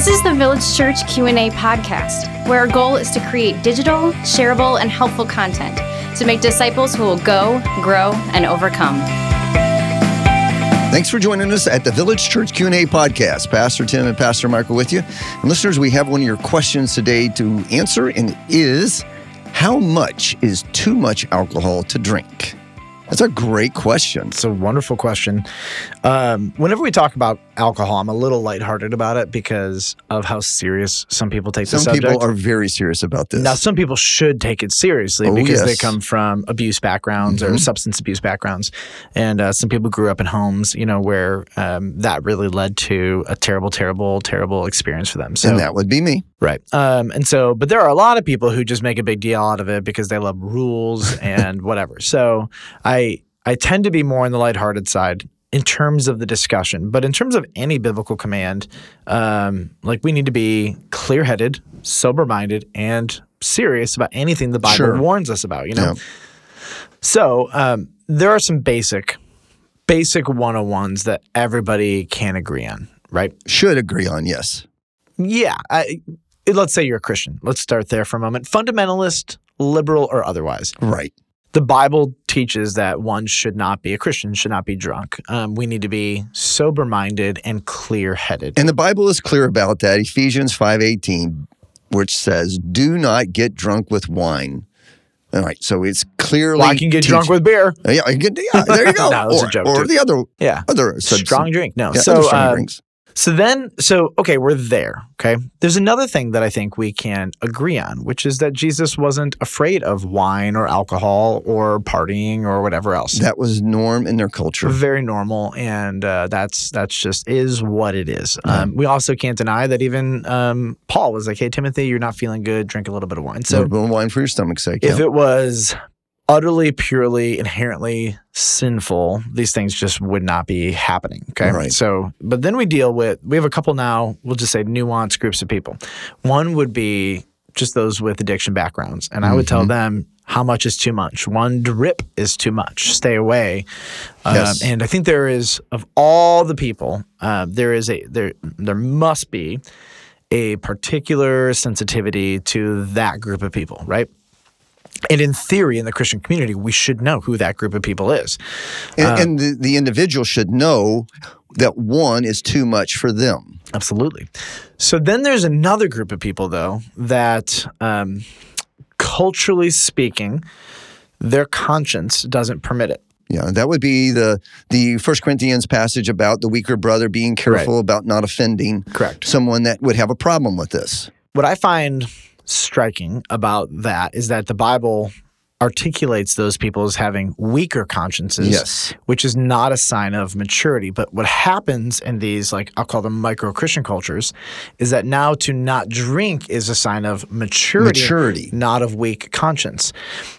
This is the Village Church Q&A podcast, where our goal is to create digital, shareable, and helpful content to make disciples who will go, grow, and overcome. Thanks for joining us at the Village Church Q&A podcast. Pastor Tim and Pastor Michael with you. And listeners, we have one of your questions today to answer and it is how much is too much alcohol to drink? That's a great question. It's a wonderful question. Um, whenever we talk about alcohol, I'm a little lighthearted about it because of how serious some people take Some the subject. people are very serious about this. now, some people should take it seriously Oh, because they come from abuse backgrounds or Mhm. substance abuse backgrounds, and uh, some people grew up in homes, you know, where um, that really led to a terrible, terrible, terrible experience for them. So and that would be me. Right. Um, and so, but there are a lot of people who just make a big deal out of it because they love rules and whatever. So I I tend to be more on the lighthearted side in terms of the discussion, but in terms of any biblical command, um, like we need to be clear headed, sober minded, and serious about anything the Bible Sure. warns us about. You know. Yeah. So um, there are some basic, basic 101s that everybody can agree on. Right. Should agree on, yes. Yeah. I, let's say you're a Christian. Let's start there for a moment. Fundamentalist, liberal, or otherwise. Right. The Bible teaches that one should not be a Christian, should not be drunk. Um, we need to be sober minded and clear headed. And the Bible is clear about that. Ephesians 5:18, which says, "Do not get drunk with wine." All right, so it's clearly Well, I can get drunk with beer. Yeah, I can- yeah, there you go. No, or joke, or the other Yeah. other Strong drink. No. yeah, other so, strong uh, drinks. So then, so, okay, we're there. Okay. There's another thing that I think we can agree on, which is that Jesus wasn't afraid of wine or alcohol or partying or whatever else. That was norm in their culture. very normal and uh, that's that's just is what it is um, we also can't deny that even um, paul was like hey timothy you're not feeling good drink a little bit of wine So, so a little wine for your stomach's sake. if yeah. it was utterly purely inherently sinful these things just would not be happening okay Right. so but then we deal with we have a couple now we'll just say nuanced groups of people one would be just those with addiction backgrounds and i would tell Mhm. them how much is too much one drip is too much stay away Um, Yes. and i think there is of all the people uh, there is a there there must be a particular sensitivity to that group of people right and in theory, in the Christian community, we should know who that group of people is. and, uh, and the, the individual should know that one is too much for them. Absolutely. So then there's another group of people, though, that um, culturally speaking, their conscience doesn't permit it. Yeah, that would be the the First Corinthians passage about the weaker brother being careful about not offending Correct. someone that would have a problem with this. What I find striking about that is that the Bible articulates those people as having weaker consciences. Yes. which is not a sign of maturity. But what happens in these, like I'll call them micro Christian cultures, is that now to not drink is a sign of maturity, Maturity. not of weak conscience.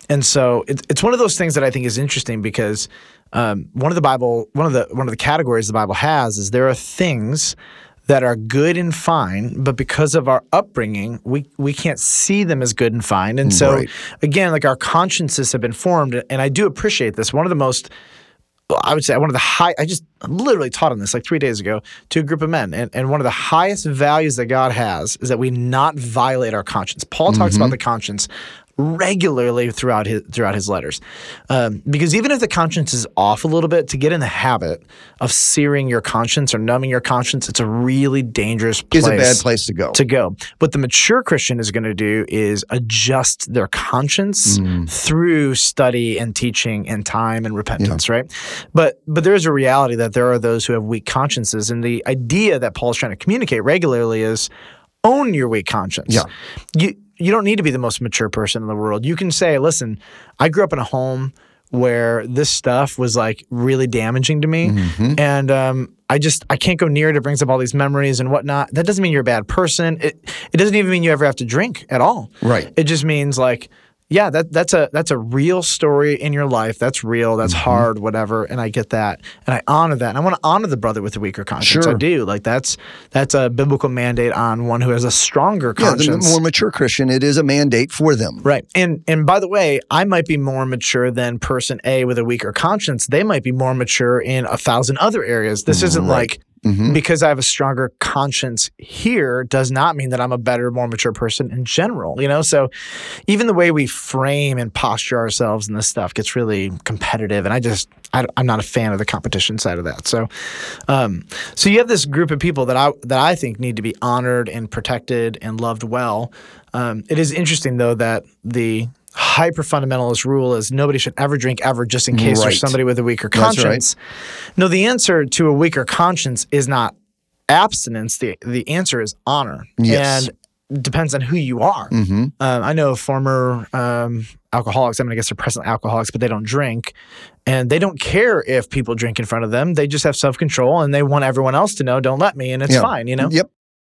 And so it, it's one of those things that I think is interesting because um, one of the Bible, one of the one of the categories the Bible has is there are things that are good and fine, but because of our upbringing, we we can't see them as good and fine. And so Right. again, like our consciences have been formed, and I do appreciate this. One of the most I would say one of the high. I just literally taught on this like three days ago to a group of men, and, and one of the highest values that God has is that we not violate our conscience. Paul talks about mm-hmm. the conscience regularly throughout his throughout his letters, um, because even if the conscience is off a little bit, to get in the habit of searing your conscience or numbing your conscience, it's a really dangerous place Is a bad place to go. to go. What the mature Christian is going to do is adjust their conscience Mm. through study and teaching and time and repentance, right? But but there is a reality that there are those who have weak consciences, and the idea that Paul is trying to communicate regularly is own your weak conscience. Yeah. You you don't need to be the most mature person in the world. You can say, listen, I grew up in a home where this stuff was like really damaging to me. Mhm. And um, I just I can't go near it. It brings up all these memories and whatnot. That doesn't mean you're a bad person. It it doesn't even mean you ever have to drink at all. Right. It just means like yeah, that that's a that's a real story in your life. That's real. That's Mm-hmm. hard. Whatever. And I get that, and I honor that. And I want to honor the brother with the weaker conscience. I do. Like that's that's a biblical mandate on one who has a stronger conscience. Yeah, the more mature Christian, it is a mandate for them. Right. And and by the way, I might be more mature than person A with a weaker conscience. They might be more mature in a thousand other areas. This isn't Right. like Mhm. because I have a stronger conscience here does not mean that I'm a better, more mature person in general. You know, so even the way we frame and posture ourselves and this stuff gets really competitive, and I just I, am not a fan of the competition side of that. So, um, so you have this group of people that I that I think need to be honored and protected and loved well. Um, it is interesting though that the hyper fundamentalist rule is nobody should ever drink ever just in case Right. there's somebody with a weaker That's right. conscience. No, the answer to a weaker conscience is not abstinence. The the answer is honor. Yes. And depends on who you are. hmm Um, I know former um, alcoholics. I mean, I guess they're present alcoholics, but they don't drink, and they don't care if people drink in front of them. They just have self control, and they want everyone else to know, "Don't let me," and it's Yeah. fine, you know. Yep.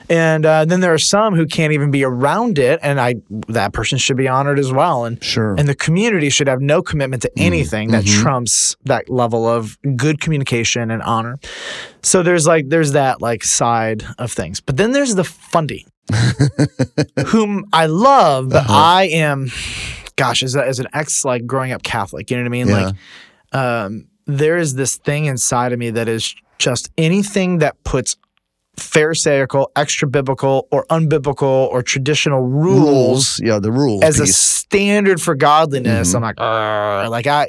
And uh, then there are some who can't even be around it, and I that person should be honored as well. And Sure. and the community should have no commitment to anything that mhm. trumps that level of good communication and honor. So there's like there's that like side of things. But then there's the fundy, whom I love, but Uh-huh. I am gosh, as, a, as an ex like growing up Catholic, you know what I mean? Yeah. Like um there is this thing inside of me that is just anything that puts pharisaical, extra biblical, or unbiblical or traditional rules rules. Yeah, the rules. as a standard for godliness. Mhm. I'm like, "Argh." like I,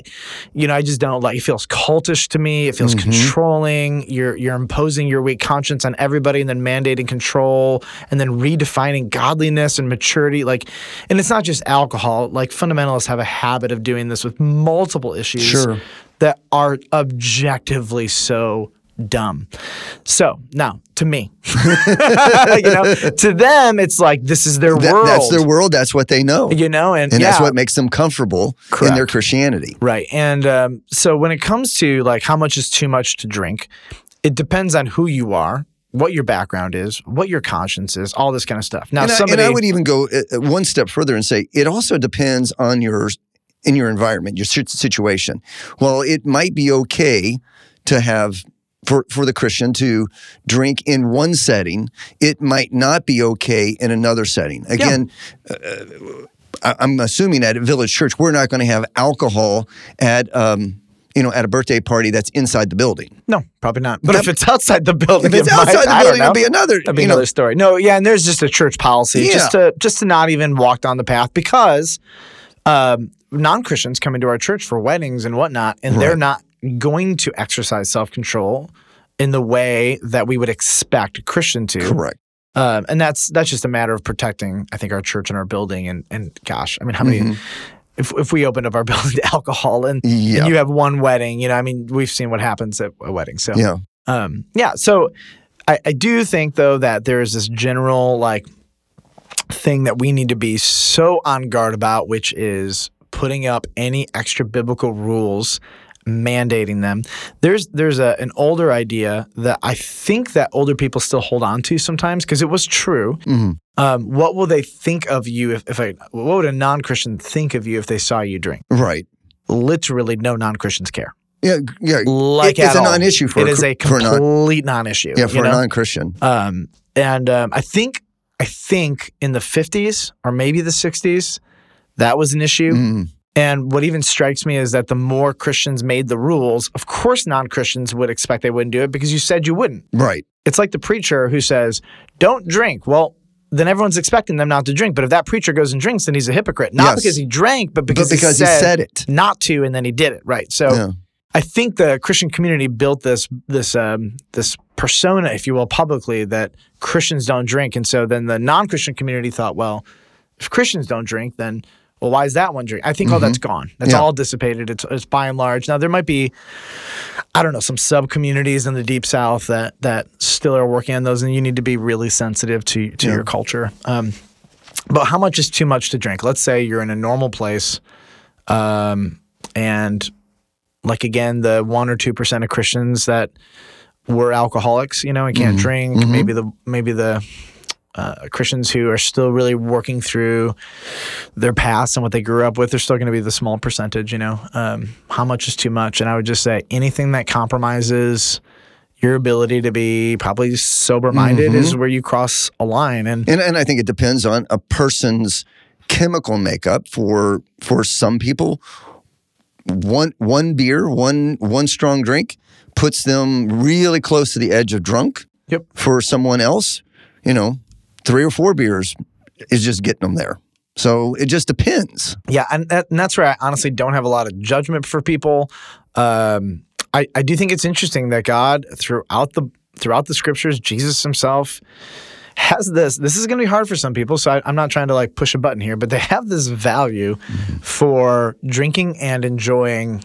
you know, I just don't like. It feels cultish to me. It feels Mhm. controlling. You're you're imposing your weak conscience on everybody, and then mandating control, and then redefining godliness and maturity. Like, and it's not just alcohol. Like fundamentalists have a habit of doing this with multiple issues Sure. that are objectively so dumb. So now to me, you know, to them, it's like this is their That- world. That's their world. That's what they know. You know, and, and yeah, that's what makes them comfortable in their Christianity. right. And um, so when it comes to like how much is too much to drink, it depends on who you are, what your background is, what your conscience is, all this kind of stuff. Now, and, I, somebody, and I would even go uh, uh, one step further and say it also depends on your in your environment, your situation. Well, it might be okay to have for for the Christian to drink in one setting. It might not be okay in another setting. Again. Uh, I- I'm assuming at a village church, we're not going to have alcohol at, um, you know, at a birthday party that's inside the building. no, probably not. But That- if it's outside the building, If it's it outside might, the building, it'll be another. That'd be you know, another story. No, yeah, and there's just a church policy Yeah. just to just to not even walk down the path because um, non Christians come into our church for weddings and whatnot, and they're not going to exercise self control in the way that we would expect a Christian to. correct. Um, and that's that's just a matter of protecting, I think, our church and our building. And and gosh, I mean, how many? Mhm. If if we opened up our building to alcohol and, Yeah. and you have one wedding, you know, I mean, we've seen what happens at a wedding. So yeah. um, yeah. So I, I do think though that there is this general like thing that we need to be so on guard about, which is putting up any extra biblical rules, mandating them. There's there's a, an older idea that I think that older people still hold on to sometimes because it was true. Mhm. Um, what will they think of you if, if a, what would a non-Christian think of you if they saw you drink? Right. Literally, no non-Christians care. Yeah. Yeah. Like it's at a all. non-issue for it a is a a non- complete non-issue. Yeah, for you a non-Christian. Um, and um, I think I think in the 50s or maybe the 60s, that was an issue. Mm. And what even strikes me is that the more Christians made the rules, of course, non Christians would expect they wouldn't do it because you said you wouldn't. Right. It's like the preacher who says, don't drink. Well, then everyone's expecting them not to drink. But if that preacher goes and drinks, then he's a hypocrite. Not Yes. because he drank, but because, but because he, said it. not to, and then he did it. Right. So Yeah. I think the Christian community built this this um, this persona, if you will, publicly that Christians don't drink, and so then the non-Christian community thought, well, if Christians don't drink, then well, why is that one drink? I think all that's gone. That's Mm-hmm. Yeah. all dissipated. It's, it's by and large. Now there might be, I don't know, some sub communities in the deep south that that still are working on those, and you need to be really sensitive to to Yeah. your culture. Um, but how much is too much to drink? Let's say you're in a normal place, um, and like again, the one or two percent of Christians that were alcoholics, you know, and can't drink. Maybe the maybe the uh, Christians who are still really working through their past and what they grew up with. They're still going to be the small percentage, you know. Um, how much is too much? And I would just say anything that compromises your ability to be probably sober minded is where you cross a line. And And and I think it depends on a person's chemical makeup. For for some people, one one beer, one one strong drink puts them really close to the edge of drunk. Yep. For someone else, you know, three or four beers is just getting them there. So it just depends. Yeah, and, that, and that's where I honestly don't have a lot of judgment for people. Um, I, I do think it's interesting that God throughout the throughout the scriptures, Jesus himself has this. This is going to be hard for some people, so I, am not trying to like push a button here, but they have this value mm-hmm. for drinking and enjoying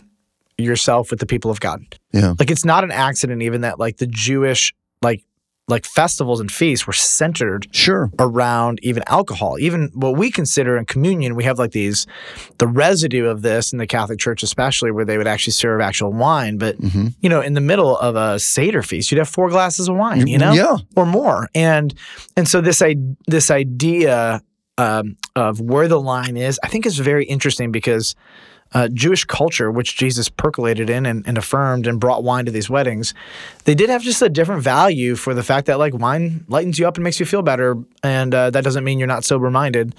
yourself with the people of God. Yeah, like it's not an accident even that like the Jewish like like festivals and feasts were centered sure. around even alcohol. Even what we consider in communion we have like these the residue of this in the catholic church especially where they would actually serve actual wine. But mm-hmm. you know in the middle of a seder feast you'd have four glasses of wine you know? Yeah. Or more. And and so this this idea um, of where the line is i think is very interesting because uh, Jewish culture, which Jesus percolated in and, and, affirmed and brought wine to these weddings, they did have just a different value for the fact that like wine lightens you up and makes you feel better, and uh, that doesn't mean you're not sober minded,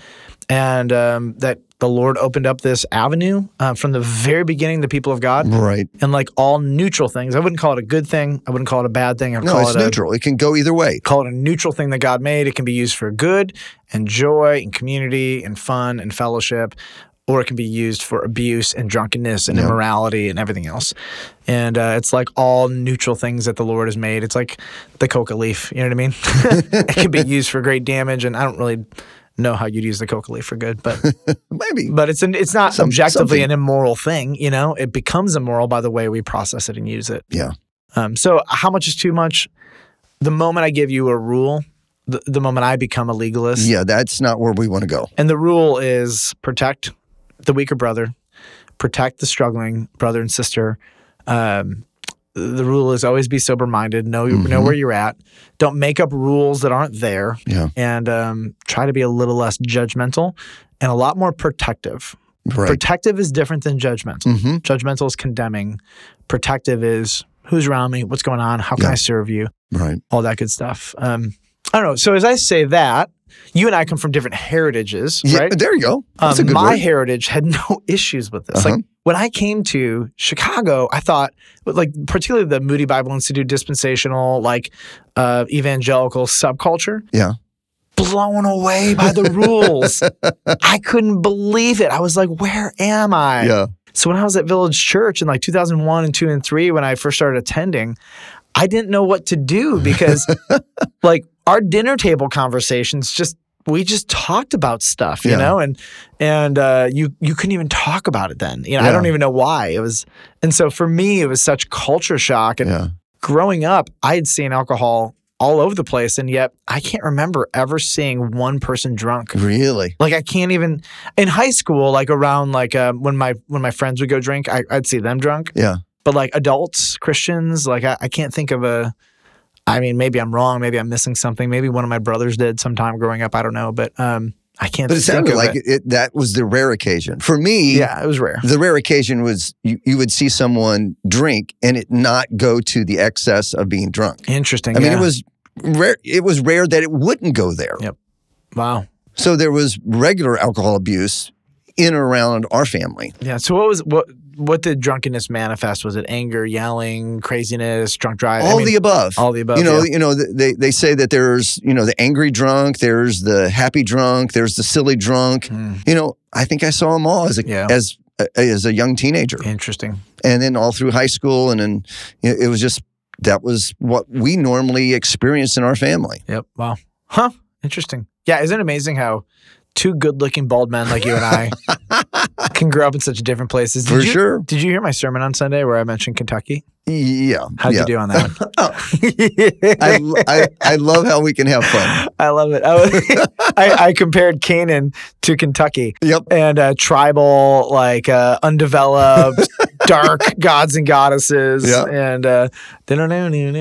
and um, that the Lord opened up this avenue uh, from the very beginning, the people of God, right, and like all neutral things. I wouldn't call it a good thing. I wouldn't call it a bad thing. I'd no, call it's it neutral. A, it can go either way. Call it a neutral thing that God made. It can be used for good and joy and community and fun and fellowship or it can be used for abuse and drunkenness and immorality and everything else. And uh, it's like all neutral things that the Lord has made. It's like the coca leaf. You know what I mean? it can be used for great damage, and I don't really know how you'd use the coca leaf for good, but maybe. But it's an, it's not Some, objectively something. an immoral thing. You know, it becomes immoral by the way we process it and use it. Yeah. Um, so how much is too much? The moment I give you a rule, the, the moment I become a legalist. Yeah, that's not where we want to go. And the rule is protect the weaker brother, protect the struggling brother and sister. Um, the rule is always be sober minded. Know mm-hmm. know where you're at. Don't make up rules that aren't there. Yeah. And um, try to be a little less judgmental and a lot more protective. Right. Protective is different than judgmental. Mm-hmm. Judgmental is condemning. Protective is who's around me, what's going on, how can yeah. I serve you, right? All that good stuff. Um, I don't know. So as I say that, you and I come from different heritages, yeah, right? There you go. Um, my word. heritage had no issues with this. Uh-huh. Like when I came to Chicago, I thought, like particularly the Moody Bible Institute dispensational, like uh, evangelical subculture. Yeah. Blown away by the rules. I couldn't believe it. I was like, where am I? Yeah. So when I was at Village Church in like 2001 and 2 and 3 when I first started attending, I didn't know what to do because like our dinner table conversations just we just talked about stuff, you yeah. know, and and uh, you you couldn't even talk about it then. You know, yeah. I don't even know why it was. And so for me, it was such culture shock. And yeah. growing up, I had seen alcohol all over the place, and yet I can't remember ever seeing one person drunk. Really? Like I can't even in high school, like around like uh, when my when my friends would go drink, I, would see them drunk. Yeah. But like adults, Christians, like I, I can't think of a I mean, maybe I'm wrong. Maybe I'm missing something. Maybe one of my brothers did sometime growing up. I don't know, but um, I can't. But it sounded like it. It, that was the rare occasion for me. Yeah, it was rare. The rare occasion was you, you would see someone drink and it not go to the excess of being drunk. Interesting. I mean, it was rare. It was rare that it wouldn't go there. Yep. Wow. So there was regular alcohol abuse in or around our family. Yeah. So what was what what did drunkenness manifest? Was it anger, yelling, craziness, drunk driving? All I mean, the above. All the above. You know, yeah. you know, they they say that there's you know the angry drunk, there's the happy drunk, there's the silly drunk. Mm. You know, I think I saw them all as a yeah. as a, as a young teenager. Interesting. And then all through high school, and then it was just that was what we normally experienced in our family. Yep. Wow. Huh. Interesting. Yeah. Isn't it amazing how two good-looking bald men like you and I can grow up in such different places. Did For you, sure. Did you hear my sermon on Sunday where I mentioned Kentucky? Yeah. How'd yeah. you do on that one? oh. I, I, I, love how we can have fun. I love it. I, was, I, I, compared Canaan to Kentucky. Yep. And uh, tribal, like uh, undeveloped, dark gods and goddesses. Yeah. And uh,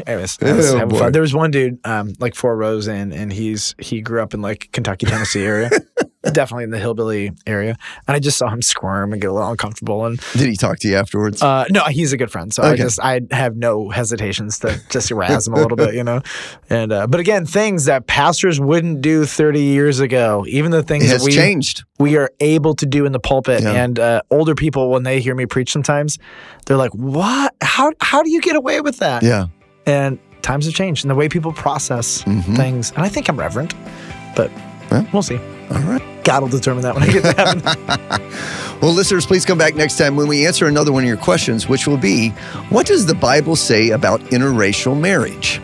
anyways, was oh, fun. There was one dude, um, like four rows in, and he's he grew up in like Kentucky, Tennessee area. definitely in the hillbilly area. And I just saw him squirm and get a little uncomfortable. And Did he talk to you afterwards? uh, no, he's a good friend, so I just I have no hesitations to just razz him a little bit, you know. And uh, but again, things that pastors wouldn't do 30 years ago, even the things that we changed. we are able to do in the pulpit. Yeah. And uh, older people, when they hear me preach, sometimes they're like, "What? How how do you get away with that?" Yeah. And times have changed, and the way people process Mhm. things. And I think I'm reverent, but Well. we'll see. All right. God will determine that when I get to heaven. Well, listeners, please come back next time when we answer another one of your questions, which will be What does the Bible say about interracial marriage?